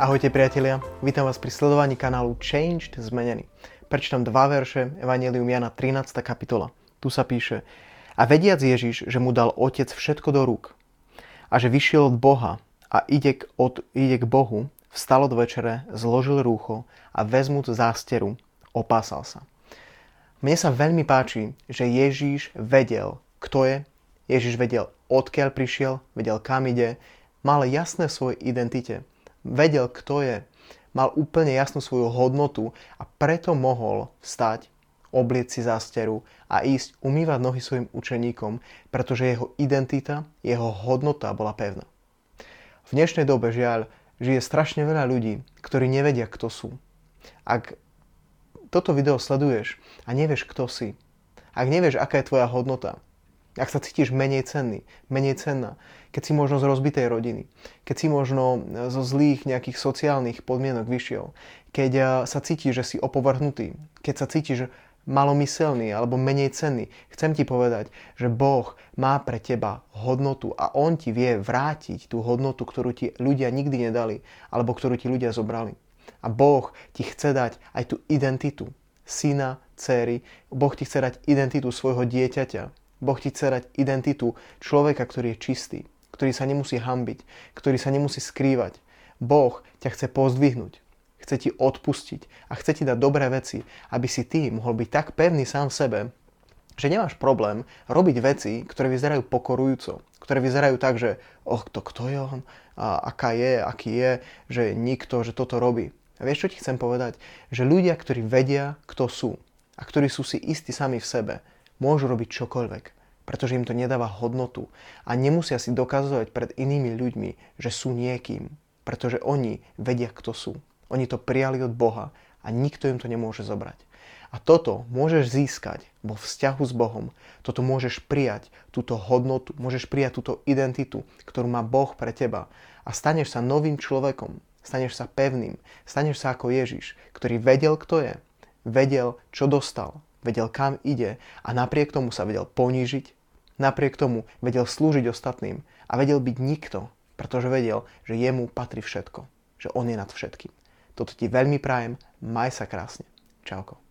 Ahojte priatelia, vítam vás pri sledovaní kanálu Changed Zmenený. Prečítam dva verše Evangelium Jana 13. kapitola. Tu sa píše A vediac Ježiš, že mu dal Otec všetko do rúk a že vyšiel od Boha a ide k, od, ide k Bohu, vstal od večere, zložil rúcho a vezmúc zásteru, opásal sa. Mne sa veľmi páči, že Ježíš vedel, kto je, Ježíš vedel, odkiaľ prišiel, vedel, kam ide, mal jasné v svojej identite vedel, kto je, mal úplne jasnú svoju hodnotu a preto mohol vstať, oblieť si zásteru a ísť umývať nohy svojim učeníkom, pretože jeho identita, jeho hodnota bola pevná. V dnešnej dobe žiaľ žije strašne veľa ľudí, ktorí nevedia, kto sú. Ak toto video sleduješ a nevieš, kto si, ak nevieš, aká je tvoja hodnota, ak sa cítiš menej cenný, menej cenná, keď si možno z rozbitej rodiny, keď si možno zo zlých nejakých sociálnych podmienok vyšiel, keď eh, sa cítiš, že si opovrhnutý, keď sa cítiš malomyselný alebo menej cenný, chcem ti povedať, že Boh má pre teba hodnotu a On ti vie vrátiť tú hodnotu, ktorú ti ľudia nikdy nedali alebo ktorú ti ľudia zobrali. A Boh ti chce dať aj tú identitu syna, céry, Boh ti chce dať identitu svojho dieťaťa, Boh ti chce dať identitu človeka, ktorý je čistý, ktorý sa nemusí hambiť, ktorý sa nemusí skrývať. Boh ťa chce pozdvihnúť, chce ti odpustiť a chce ti dať dobré veci, aby si ty mohol byť tak pevný sám v sebe, že nemáš problém robiť veci, ktoré vyzerajú pokorujúco, ktoré vyzerajú tak, že oh, to kto je on, a aká je, aký je, že nikto, že toto robí. A vieš, čo ti chcem povedať? Že ľudia, ktorí vedia, kto sú a ktorí sú si istí sami v sebe, môžu robiť čokoľvek, pretože im to nedáva hodnotu a nemusia si dokazovať pred inými ľuďmi, že sú niekým, pretože oni vedia, kto sú. Oni to prijali od Boha a nikto im to nemôže zobrať. A toto môžeš získať vo vzťahu s Bohom. Toto môžeš prijať, túto hodnotu, môžeš prijať túto identitu, ktorú má Boh pre teba. A staneš sa novým človekom, staneš sa pevným, staneš sa ako Ježiš, ktorý vedel, kto je, vedel, čo dostal vedel kam ide a napriek tomu sa vedel ponížiť, napriek tomu vedel slúžiť ostatným a vedel byť nikto, pretože vedel, že jemu patrí všetko, že on je nad všetkým. Toto ti veľmi prajem, maj sa krásne. Čauko.